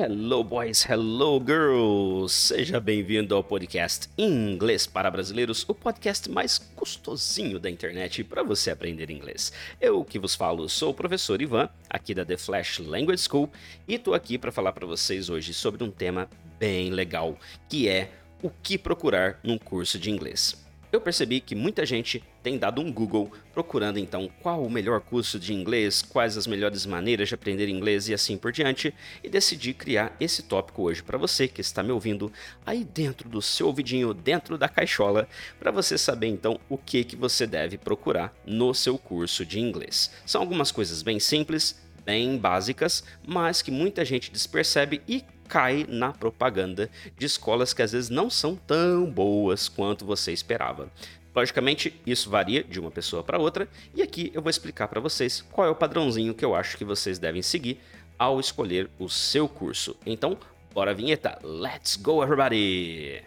Hello, boys, hello, girls! Seja bem-vindo ao podcast Inglês para Brasileiros, o podcast mais gostosinho da internet para você aprender inglês. Eu que vos falo sou o professor Ivan, aqui da The Flash Language School, e tô aqui para falar para vocês hoje sobre um tema bem legal, que é o que procurar num curso de inglês. Eu percebi que muita gente tem dado um Google procurando então qual o melhor curso de inglês, quais as melhores maneiras de aprender inglês e assim por diante, e decidi criar esse tópico hoje para você que está me ouvindo aí dentro do seu ouvidinho, dentro da caixola, para você saber então o que que você deve procurar no seu curso de inglês. São algumas coisas bem simples, bem básicas, mas que muita gente despercebe e cai na propaganda de escolas que às vezes não são tão boas quanto você esperava. Logicamente, isso varia de uma pessoa para outra, e aqui eu vou explicar para vocês qual é o padrãozinho que eu acho que vocês devem seguir ao escolher o seu curso. Então, bora a vinheta. Let's go everybody!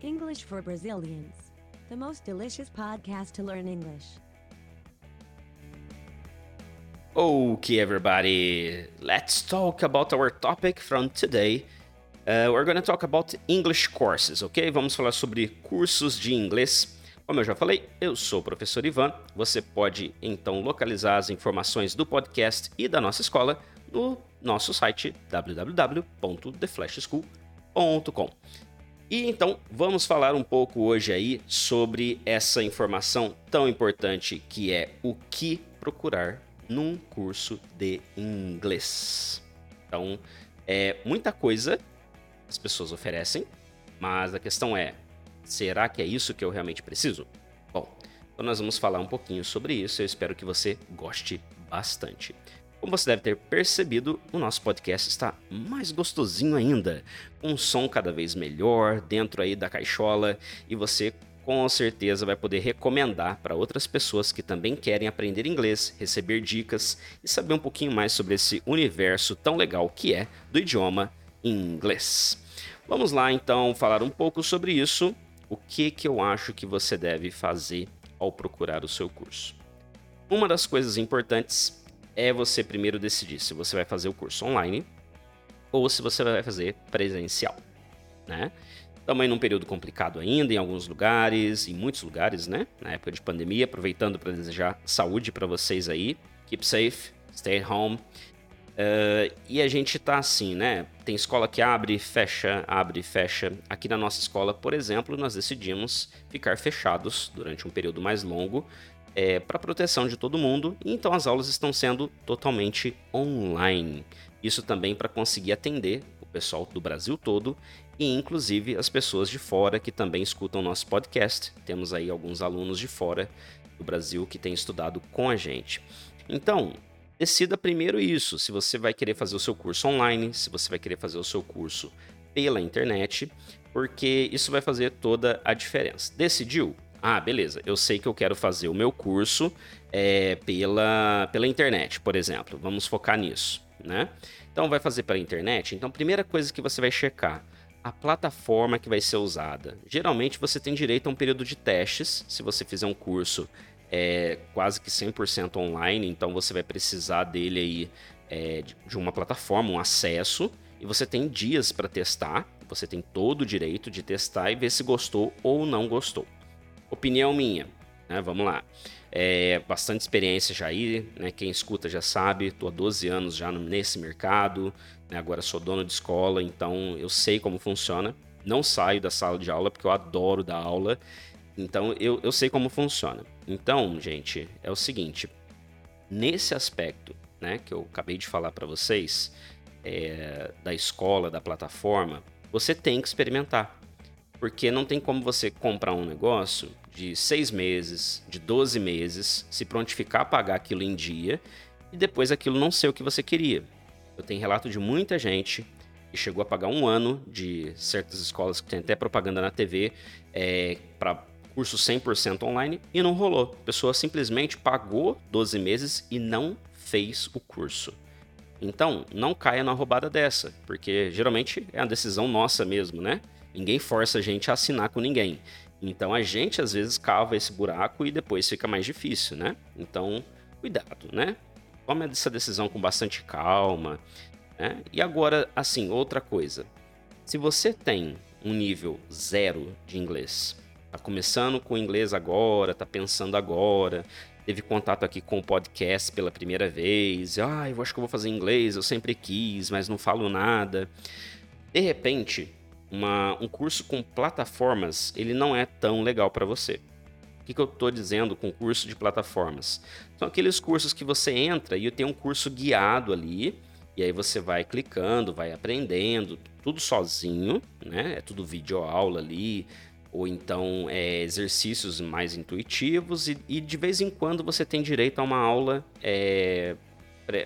English for Brazilians the most delicious podcast to learn English. Okay, everybody, let's talk about our topic from today. Uh, we're going to talk about English courses, ok? Vamos falar sobre cursos de inglês. Como eu já falei, eu sou o professor Ivan. Você pode então localizar as informações do podcast e da nossa escola no nosso site www.theflashschool.com. E então vamos falar um pouco hoje aí sobre essa informação tão importante que é o que procurar num curso de inglês. Então, é muita coisa as pessoas oferecem, mas a questão é: será que é isso que eu realmente preciso? Bom, então nós vamos falar um pouquinho sobre isso. Eu espero que você goste bastante. Como você deve ter percebido, o nosso podcast está mais gostosinho ainda, com um som cada vez melhor dentro aí da caixola e você com certeza vai poder recomendar para outras pessoas que também querem aprender inglês, receber dicas e saber um pouquinho mais sobre esse universo tão legal que é do idioma inglês. Vamos lá então falar um pouco sobre isso, o que que eu acho que você deve fazer ao procurar o seu curso. Uma das coisas importantes é você primeiro decidir se você vai fazer o curso online ou se você vai fazer presencial, né? Também num período complicado ainda em alguns lugares, em muitos lugares, né? Na época de pandemia, aproveitando para desejar saúde para vocês aí. Keep safe, stay at home. Uh, e a gente tá assim, né? Tem escola que abre, fecha, abre, fecha. Aqui na nossa escola, por exemplo, nós decidimos ficar fechados durante um período mais longo é, para proteção de todo mundo, e então as aulas estão sendo totalmente online. Isso também para conseguir atender o pessoal do Brasil todo e inclusive as pessoas de fora que também escutam nosso podcast. Temos aí alguns alunos de fora do Brasil que têm estudado com a gente. Então, decida primeiro isso, se você vai querer fazer o seu curso online, se você vai querer fazer o seu curso pela internet, porque isso vai fazer toda a diferença. Decidiu? Ah, beleza, eu sei que eu quero fazer o meu curso é, pela, pela internet, por exemplo. Vamos focar nisso, né? Então, vai fazer pela internet? Então, primeira coisa que você vai checar, a plataforma que vai ser usada. Geralmente, você tem direito a um período de testes, se você fizer um curso é, quase que 100% online, então você vai precisar dele aí é, de uma plataforma, um acesso, e você tem dias para testar, você tem todo o direito de testar e ver se gostou ou não gostou. Opinião minha, né? Vamos lá. É, bastante experiência já aí, né? Quem escuta já sabe, estou há 12 anos já nesse mercado, né? agora sou dono de escola, então eu sei como funciona. Não saio da sala de aula porque eu adoro dar aula, então eu, eu sei como funciona. Então, gente, é o seguinte: nesse aspecto, né, que eu acabei de falar para vocês, é, da escola, da plataforma, você tem que experimentar. Porque não tem como você comprar um negócio de seis meses, de 12 meses, se prontificar a pagar aquilo em dia e depois aquilo não ser o que você queria. Eu tenho relato de muita gente que chegou a pagar um ano de certas escolas que tem até propaganda na TV é, para curso 100% online e não rolou. A pessoa simplesmente pagou 12 meses e não fez o curso. Então, não caia na roubada dessa, porque geralmente é a decisão nossa mesmo, né? Ninguém força a gente a assinar com ninguém. Então a gente às vezes cava esse buraco e depois fica mais difícil, né? Então, cuidado, né? Tome essa decisão com bastante calma. Né? E agora, assim, outra coisa. Se você tem um nível zero de inglês, tá começando com inglês agora, tá pensando agora, teve contato aqui com o podcast pela primeira vez, ah, eu acho que eu vou fazer inglês, eu sempre quis, mas não falo nada. De repente, uma, um curso com plataformas, ele não é tão legal para você. O que, que eu estou dizendo com curso de plataformas? São aqueles cursos que você entra e tem um curso guiado ali, e aí você vai clicando, vai aprendendo, tudo sozinho, né? É tudo vídeo aula ali, ou então é, exercícios mais intuitivos, e, e, de vez em quando você tem direito a uma aula, é,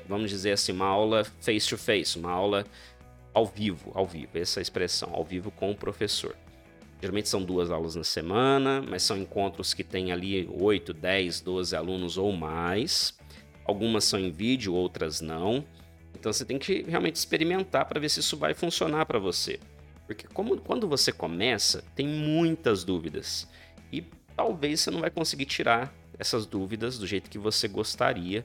vamos dizer assim, uma aula face to face, uma aula ao vivo, ao vivo, essa é expressão, ao vivo com o professor. Geralmente são duas aulas na semana, mas são encontros que tem ali 8, 10, 12 alunos ou mais. Algumas são em vídeo, outras não. Então você tem que realmente experimentar para ver se isso vai funcionar para você. Porque como, quando você começa, tem muitas dúvidas. E talvez você não vai conseguir tirar essas dúvidas do jeito que você gostaria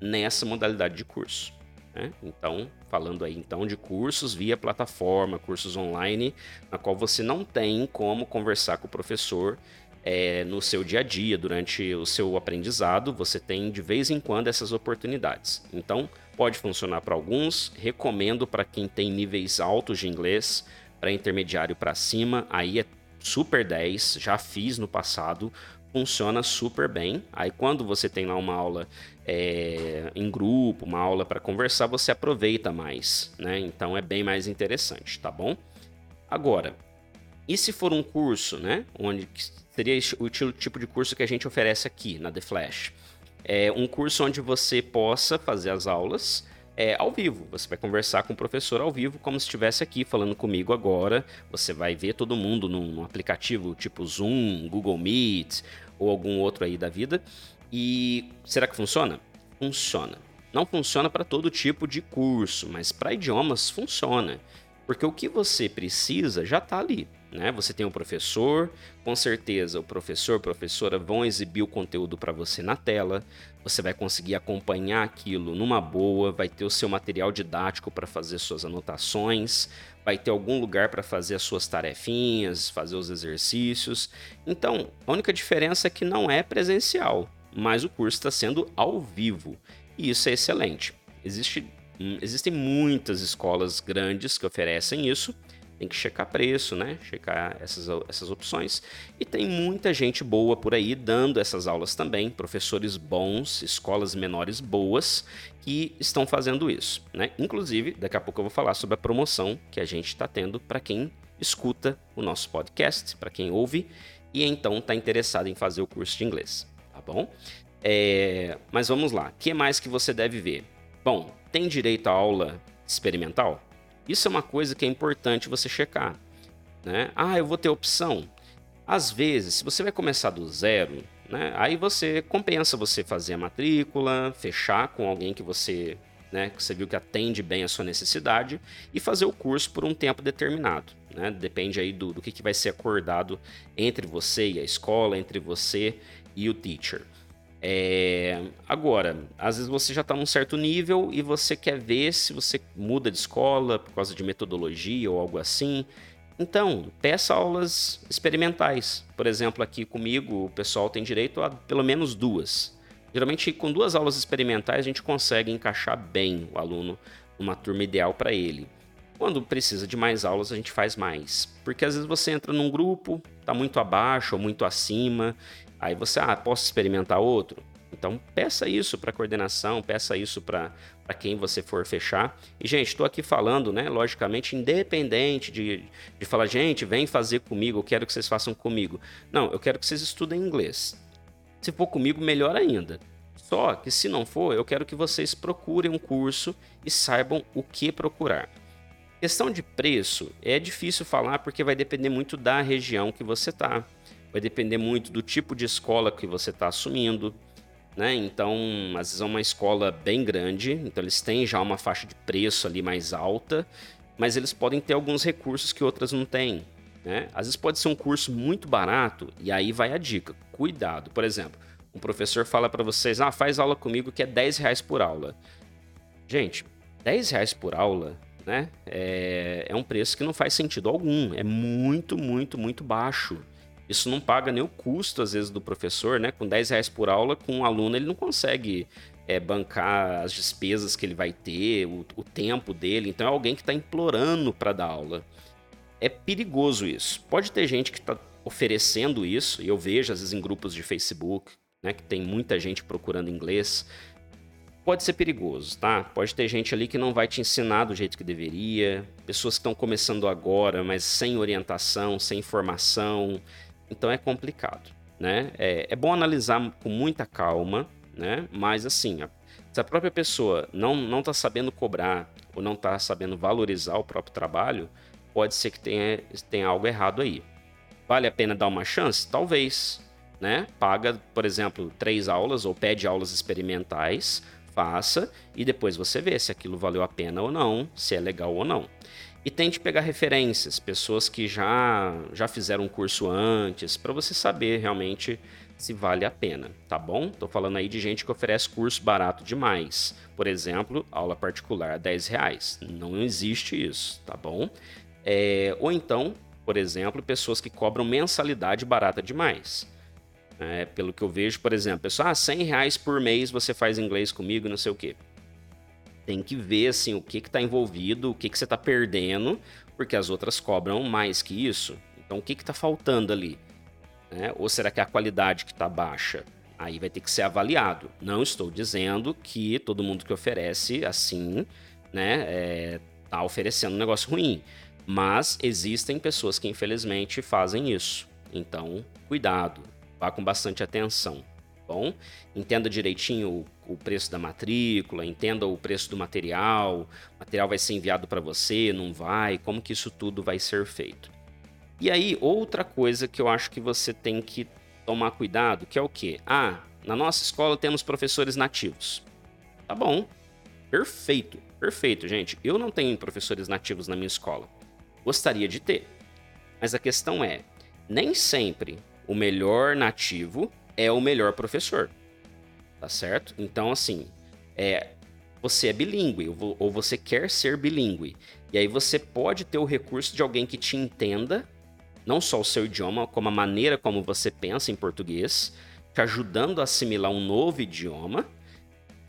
nessa modalidade de curso. Né? Então, falando aí então de cursos via plataforma, cursos online, na qual você não tem como conversar com o professor é, no seu dia a dia, durante o seu aprendizado, você tem de vez em quando essas oportunidades. Então, pode funcionar para alguns, recomendo para quem tem níveis altos de inglês, para intermediário para cima, aí é super 10, já fiz no passado, funciona super bem. Aí quando você tem lá uma aula é, em grupo, uma aula para conversar, você aproveita mais, né? Então é bem mais interessante, tá bom? Agora, e se for um curso, né? Onde seria o tipo de curso que a gente oferece aqui na The Flash? É um curso onde você possa fazer as aulas é, ao vivo. Você vai conversar com o professor ao vivo, como se estivesse aqui falando comigo agora. Você vai ver todo mundo num, num aplicativo tipo Zoom, Google Meet ou algum outro aí da vida. E será que funciona? Funciona. Não funciona para todo tipo de curso, mas para idiomas funciona. Porque o que você precisa já está ali. Né? Você tem o um professor, com certeza o professor, professora vão exibir o conteúdo para você na tela. Você vai conseguir acompanhar aquilo numa boa, vai ter o seu material didático para fazer suas anotações, vai ter algum lugar para fazer as suas tarefinhas, fazer os exercícios. Então, a única diferença é que não é presencial mas o curso está sendo ao vivo. E isso é excelente. Existe, hum, existem muitas escolas grandes que oferecem isso. Tem que checar preço, né? Checar essas, essas opções. E tem muita gente boa por aí dando essas aulas também. Professores bons, escolas menores boas que estão fazendo isso, né? Inclusive, daqui a pouco eu vou falar sobre a promoção que a gente está tendo para quem escuta o nosso podcast, para quem ouve e então está interessado em fazer o curso de inglês tá bom? É, mas vamos lá, o que mais que você deve ver? Bom, tem direito à aula experimental? Isso é uma coisa que é importante você checar. Né? Ah, eu vou ter opção. Às vezes, se você vai começar do zero, né, aí você compensa você fazer a matrícula, fechar com alguém que você, né, que você viu que atende bem a sua necessidade e fazer o curso por um tempo determinado. Né? Depende aí do, do que, que vai ser acordado entre você e a escola, entre você e o teacher. É... Agora, às vezes você já está num certo nível e você quer ver se você muda de escola por causa de metodologia ou algo assim. Então, peça aulas experimentais. Por exemplo, aqui comigo, o pessoal tem direito a pelo menos duas. Geralmente, com duas aulas experimentais, a gente consegue encaixar bem o aluno numa turma ideal para ele. Quando precisa de mais aulas, a gente faz mais. Porque às vezes você entra num grupo, está muito abaixo ou muito acima, Aí você, ah, posso experimentar outro? Então peça isso para coordenação, peça isso para quem você for fechar. E, gente, estou aqui falando, né? Logicamente, independente de, de falar, gente, vem fazer comigo, eu quero que vocês façam comigo. Não, eu quero que vocês estudem inglês. Se for comigo, melhor ainda. Só que se não for, eu quero que vocês procurem um curso e saibam o que procurar. Questão de preço é difícil falar porque vai depender muito da região que você está vai depender muito do tipo de escola que você está assumindo. Né? Então, às vezes é uma escola bem grande, então eles têm já uma faixa de preço ali mais alta, mas eles podem ter alguns recursos que outras não têm. Né? Às vezes pode ser um curso muito barato e aí vai a dica. Cuidado. Por exemplo, um professor fala para vocês, ah, faz aula comigo que é 10 reais por aula. Gente, 10 reais por aula né? É, é um preço que não faz sentido algum. É muito, muito, muito baixo. Isso não paga nem o custo, às vezes, do professor, né? Com 10 reais por aula, com um aluno, ele não consegue é, bancar as despesas que ele vai ter, o, o tempo dele. Então é alguém que está implorando para dar aula. É perigoso isso. Pode ter gente que está oferecendo isso, e eu vejo, às vezes, em grupos de Facebook, né, que tem muita gente procurando inglês pode ser perigoso, tá? Pode ter gente ali que não vai te ensinar do jeito que deveria, pessoas que estão começando agora, mas sem orientação, sem informação, então é complicado, né? É, é bom analisar com muita calma, né? Mas assim, se a própria pessoa não não está sabendo cobrar ou não está sabendo valorizar o próprio trabalho, pode ser que tenha, tenha algo errado aí. Vale a pena dar uma chance? Talvez, né? Paga, por exemplo, três aulas ou pede aulas experimentais faça e depois você vê se aquilo valeu a pena ou não, se é legal ou não. E tente pegar referências, pessoas que já já fizeram um curso antes, para você saber realmente se vale a pena, tá bom? Tô falando aí de gente que oferece curso barato demais. Por exemplo, aula particular 10 reais. Não existe isso, tá bom? É, ou então, por exemplo, pessoas que cobram mensalidade barata demais. É, pelo que eu vejo, por exemplo, pessoal, ah, 100 reais por mês você faz inglês comigo, não sei o quê. Tem que ver assim o que está envolvido, o que, que você está perdendo, porque as outras cobram mais que isso. Então o que está faltando ali? Né? Ou será que é a qualidade que está baixa? Aí vai ter que ser avaliado. Não estou dizendo que todo mundo que oferece assim, né, é, tá oferecendo um negócio ruim. Mas existem pessoas que infelizmente fazem isso. Então, cuidado. Vá com bastante atenção. Bom, entenda direitinho o, preço da matrícula, entenda o preço do material, o material vai ser enviado para você, não vai, como que isso tudo vai ser feito. E aí, outra coisa que eu acho que você tem que tomar cuidado, que é o quê? Ah, na nossa escola temos professores nativos. Tá bom, perfeito, perfeito, gente. Eu não tenho professores nativos na minha escola. Gostaria de ter. Mas a questão é, nem sempre o melhor nativo é o melhor professor. Tá certo? Então, assim, é, você é bilíngue ou você quer ser bilíngue. E aí você pode ter o recurso de alguém que te entenda, não só o seu idioma, como a maneira como você pensa em português, te ajudando a assimilar um novo idioma.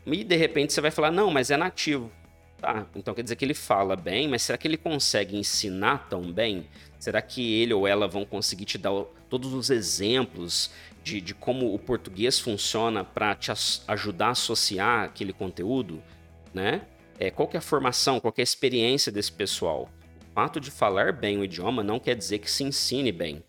E de repente você vai falar: não, mas é nativo. Tá, então quer dizer que ele fala bem, mas será que ele consegue ensinar tão bem? Será que ele ou ela vão conseguir te dar todos os exemplos de, de como o português funciona para te ajudar a associar aquele conteúdo? Né? É, qual é a formação, qual é a experiência desse pessoal? O fato de falar bem o idioma não quer dizer que se ensine bem.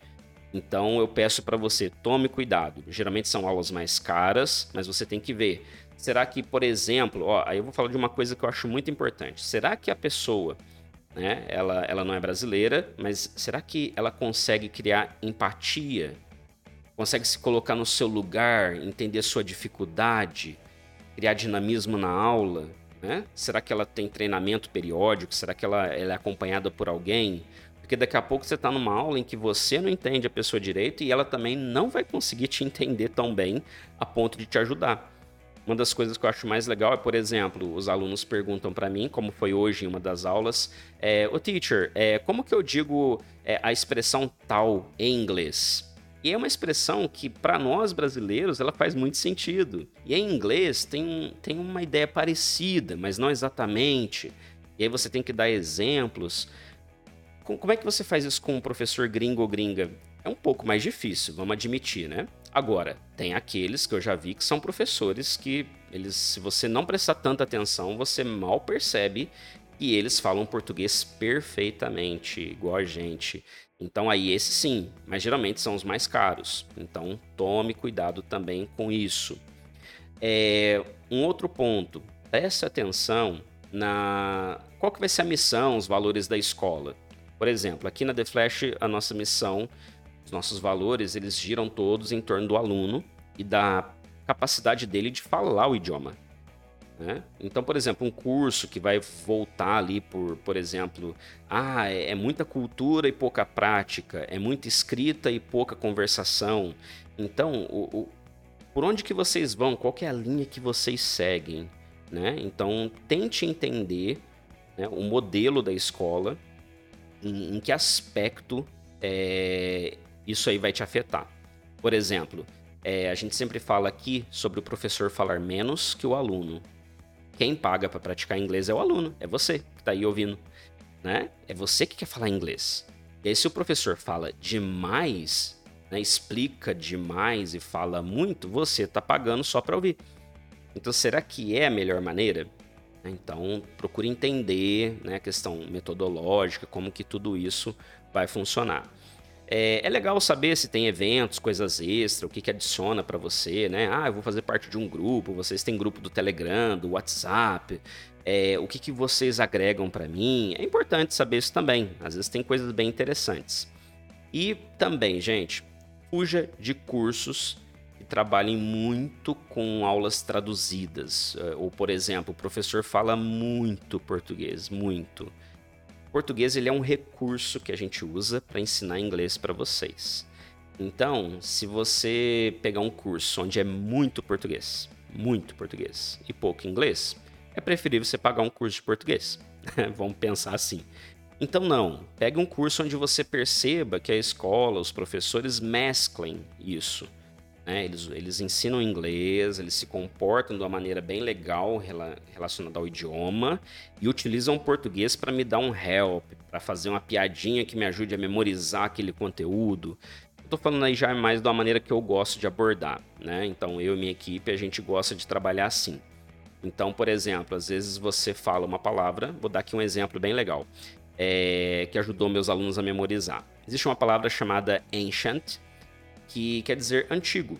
Então eu peço para você, tome cuidado. Geralmente são aulas mais caras, mas você tem que ver Será que, por exemplo, ó, aí eu vou falar de uma coisa que eu acho muito importante. Será que a pessoa, né, ela, ela não é brasileira, mas será que ela consegue criar empatia? Consegue se colocar no seu lugar, entender sua dificuldade, criar dinamismo na aula? Né? Será que ela tem treinamento periódico? Será que ela, ela é acompanhada por alguém? Porque daqui a pouco você está numa aula em que você não entende a pessoa direito e ela também não vai conseguir te entender tão bem a ponto de te ajudar. Uma das coisas que eu acho mais legal é, por exemplo, os alunos perguntam para mim, como foi hoje em uma das aulas, é, o teacher, é, como que eu digo é, a expressão tal em inglês? E é uma expressão que, para nós brasileiros, ela faz muito sentido. E em inglês tem, tem uma ideia parecida, mas não exatamente. E aí você tem que dar exemplos. Como é que você faz isso com um professor gringo ou gringa? É um pouco mais difícil, vamos admitir, né? Agora, tem aqueles que eu já vi que são professores que eles, se você não prestar tanta atenção, você mal percebe que eles falam português perfeitamente, igual a gente. Então aí esse sim, mas geralmente são os mais caros. Então tome cuidado também com isso. É, um outro ponto, preste atenção na qual que vai ser a missão, os valores da escola. Por exemplo, aqui na The Flash a nossa missão os nossos valores, eles giram todos em torno do aluno e da capacidade dele de falar o idioma. Né? Então, por exemplo, um curso que vai voltar ali por, por exemplo, ah, é, é muita cultura e pouca prática, é muita escrita e pouca conversação. Então, o, o, por onde que vocês vão? Qual é a linha que vocês seguem? Né? Então, tente entender né, o modelo da escola, em, em que aspecto é, isso aí vai te afetar. Por exemplo, é, a gente sempre fala aqui sobre o professor falar menos que o aluno. Quem paga para praticar inglês é o aluno, é você que está aí ouvindo. Né? É você que quer falar inglês. E aí, se o professor fala demais, né, explica demais e fala muito, você está pagando só para ouvir. Então, será que é a melhor maneira? Então, procure entender né, a questão metodológica, como que tudo isso vai funcionar. É, é, legal saber se tem eventos, coisas extra, o que, que adiciona para você, né? Ah, eu vou fazer parte de um grupo, vocês têm grupo do Telegram, do WhatsApp, é, o que, que vocês agregam para mim. É importante saber isso também, às vezes tem coisas bem interessantes. E também, gente, fuja de cursos que trabalhem muito com aulas traduzidas. É, ou, por exemplo, o professor fala muito português, muito português ele é um recurso que a gente usa para ensinar inglês para vocês. Então, se você pegar um curso onde é muito português, muito português e pouco inglês, é preferível você pagar um curso de português. Vamos pensar assim. Então não, pegue um curso onde você perceba que a escola, os professores mesclem isso. Né? Eles, eles ensinam inglês, eles se comportam de uma maneira bem legal relacionada ao idioma e utilizam o português para me dar um help, para fazer uma piadinha que me ajude a memorizar aquele conteúdo. Estou falando aí já mais de uma maneira que eu gosto de abordar, né? Então eu e minha equipe a gente gosta de trabalhar assim. Então, por exemplo, às vezes você fala uma palavra, vou dar aqui um exemplo bem legal, é, que ajudou meus alunos a memorizar. Existe uma palavra chamada ancient, que quer dizer antigo.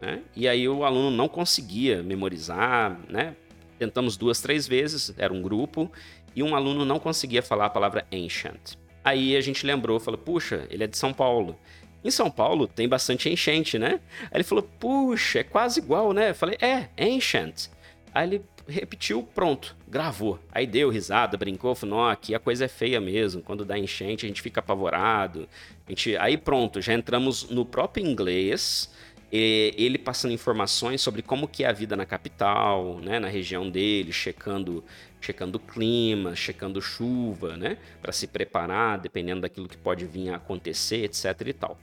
Né? E aí o aluno não conseguia memorizar, né? Tentamos duas, três vezes, era um grupo, e um aluno não conseguia falar a palavra ancient. Aí a gente lembrou, falou, puxa, ele é de São Paulo. Em São Paulo tem bastante enchente, né? Aí ele falou, puxa, é quase igual, né? Eu falei, é, ancient. Aí ele repetiu, pronto, gravou. Aí deu risada, brincou, falou: não, aqui a coisa é feia mesmo. Quando dá enchente, a gente fica apavorado. A gente... Aí pronto, já entramos no próprio inglês. ele passando informações sobre como que é a vida na capital, né, na região dele, checando, checando clima, checando chuva, né, para se preparar, dependendo daquilo que pode vir a acontecer, etc e tal.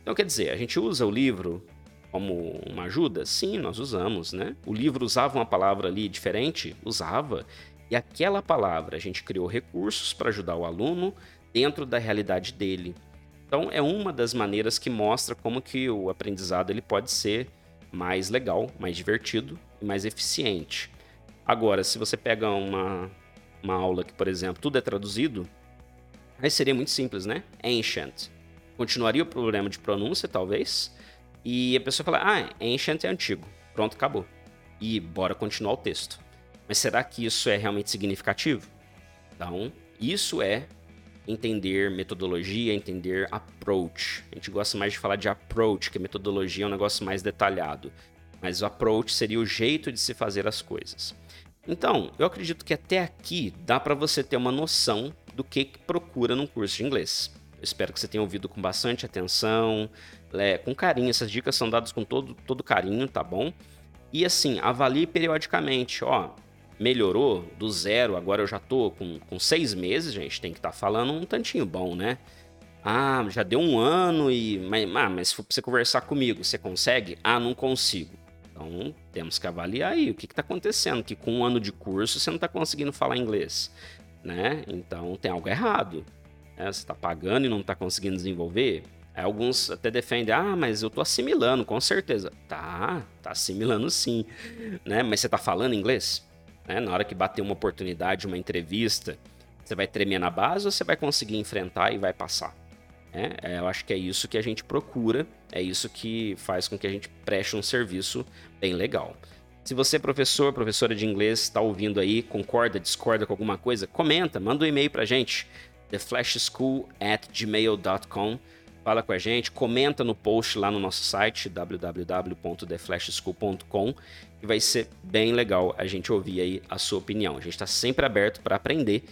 Então, quer dizer, a gente usa o livro como uma ajuda? Sim, nós usamos, né? O livro usava uma palavra ali diferente? Usava. E aquela palavra a gente criou recursos para ajudar o aluno dentro da realidade dele. Então é uma das maneiras que mostra como que o aprendizado ele pode ser mais legal, mais divertido e mais eficiente. Agora, se você pega uma, uma aula que, por exemplo, tudo é traduzido, aí seria muito simples, né? Ancient. Continuaria o problema de pronúncia, talvez, e a pessoa fala, ah, Ancient é antigo. Pronto, acabou. E bora continuar o texto. Mas será que isso é realmente significativo? Então, isso é entender metodologia, entender approach. A gente gosta mais de falar de approach, que metodologia é um negócio mais detalhado. Mas o approach seria o jeito de se fazer as coisas. Então, eu acredito que até aqui dá para você ter uma noção do que, que procura num curso de inglês. Espero que você tenha ouvido com bastante atenção, é, com carinho. Essas dicas são dadas com todo, todo carinho, tá bom? E assim, avalie periodicamente, ó. Melhorou do zero, agora eu já tô com, com seis meses, gente. Tem que estar tá falando um tantinho bom, né? Ah, já deu um ano e. Mas, ah, mas se for pra você conversar comigo, você consegue? Ah, não consigo. Então temos que avaliar aí o que está acontecendo, que com um ano de curso você não está conseguindo falar inglês, né? Então tem algo errado. Né? Você está pagando e não está conseguindo desenvolver. Alguns até defendem, ah, mas eu tô assimilando, com certeza. Tá, tá assimilando sim, né? Mas você tá falando inglês? Né? Na hora que bater uma oportunidade, uma entrevista, você vai tremer na base ou você vai conseguir enfrentar e vai passar? É, eu acho que é isso que a gente procura, é isso que faz com que a gente preste um serviço bem legal. Se você, professor, professora de inglês, está ouvindo aí, concorda, discorda com alguma coisa, comenta, manda um e-mail pra gente, theflashschool at gmail.com fala com a gente, comenta no post lá no nosso site www.theflashschool.com e vai ser bem legal a gente ouvir aí a sua opinião. A gente está sempre aberto para aprender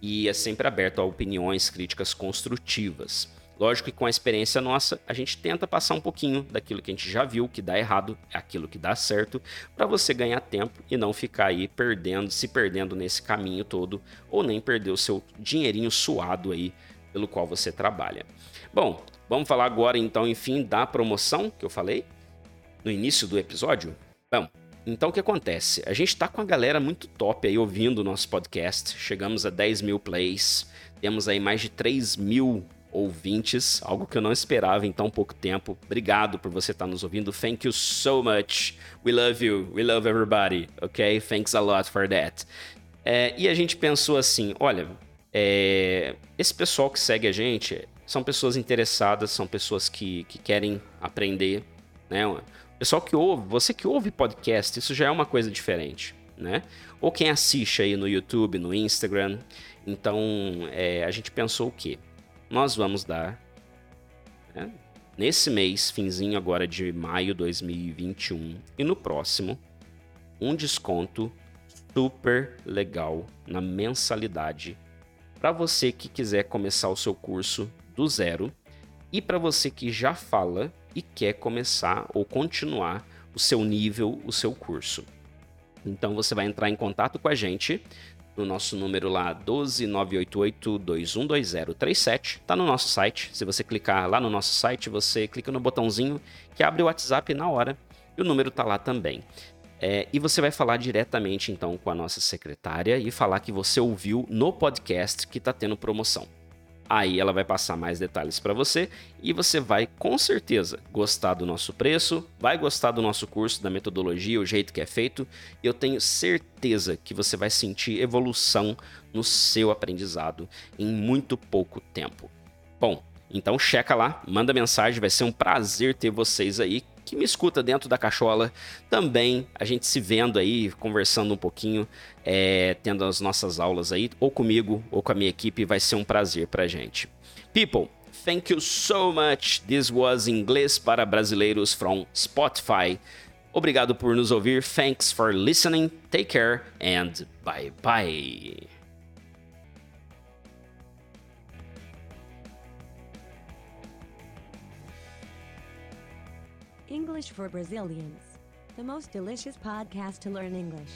e é sempre aberto a opiniões, críticas construtivas. Lógico que com a experiência nossa, a gente tenta passar um pouquinho daquilo que a gente já viu que dá errado, aquilo que dá certo, para você ganhar tempo e não ficar aí perdendo, se perdendo nesse caminho todo, ou nem perder o seu dinheirinho suado aí pelo qual você trabalha. Bom, vamos falar agora então, enfim, da promoção que eu falei no início do episódio? Bom, então o que acontece? A gente está com a galera muito top aí ouvindo o nosso podcast. Chegamos a 10 mil plays, temos aí mais de 3 mil ouvintes, algo que eu não esperava em tão pouco tempo. Obrigado por você estar nos ouvindo. Thank you so much. We love you. We love everybody. Ok? Thanks a lot for that. É, e a gente pensou assim: olha, é, esse pessoal que segue a gente são pessoas interessadas, são pessoas que, que querem aprender, né? Pessoal que ouve, você que ouve podcast, isso já é uma coisa diferente, né? Ou quem assiste aí no YouTube, no Instagram. Então, é, a gente pensou o quê? Nós vamos dar, né, nesse mês, finzinho agora de maio 2021, e no próximo, um desconto super legal na mensalidade para você que quiser começar o seu curso do zero e para você que já fala e quer começar ou continuar o seu nível, o seu curso. Então você vai entrar em contato com a gente no nosso número lá 12988-212037. Tá no nosso site. Se você clicar lá no nosso site, você clica no botãozinho que abre o WhatsApp na hora e o número tá lá também. É, e você vai falar diretamente então com a nossa secretária e falar que você ouviu no podcast que está tendo promoção. Aí ela vai passar mais detalhes para você e você vai com certeza gostar do nosso preço, vai gostar do nosso curso, da metodologia, o jeito que é feito. Eu tenho certeza que você vai sentir evolução no seu aprendizado em muito pouco tempo. Bom, então checa lá, manda mensagem, vai ser um prazer ter vocês aí que me escuta dentro da cachola, também a gente se vendo aí, conversando um pouquinho, é, tendo as nossas aulas aí, ou comigo, ou com a minha equipe, vai ser um prazer pra gente. People, thank you so much. This was Inglês para Brasileiros from Spotify. Obrigado por nos ouvir. Thanks for listening. Take care and bye bye. English for Brazilians. The most delicious podcast to learn English.